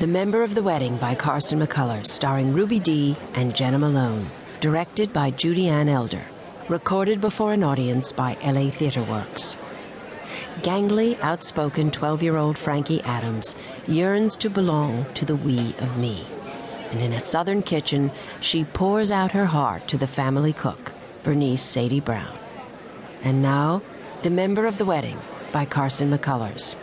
The Member of the Wedding by Carson McCullers, starring Ruby Dee and Jena Malone. Directed by Judy Ann Elder. Recorded before an audience by LA Theatre Works. Gangly, outspoken 12 year old Frankie Addams yearns to belong to the we of me. And in a southern kitchen, she pours out her heart to the family cook, Berenice Sadie Brown. And now, The Member of the Wedding by Carson McCullers.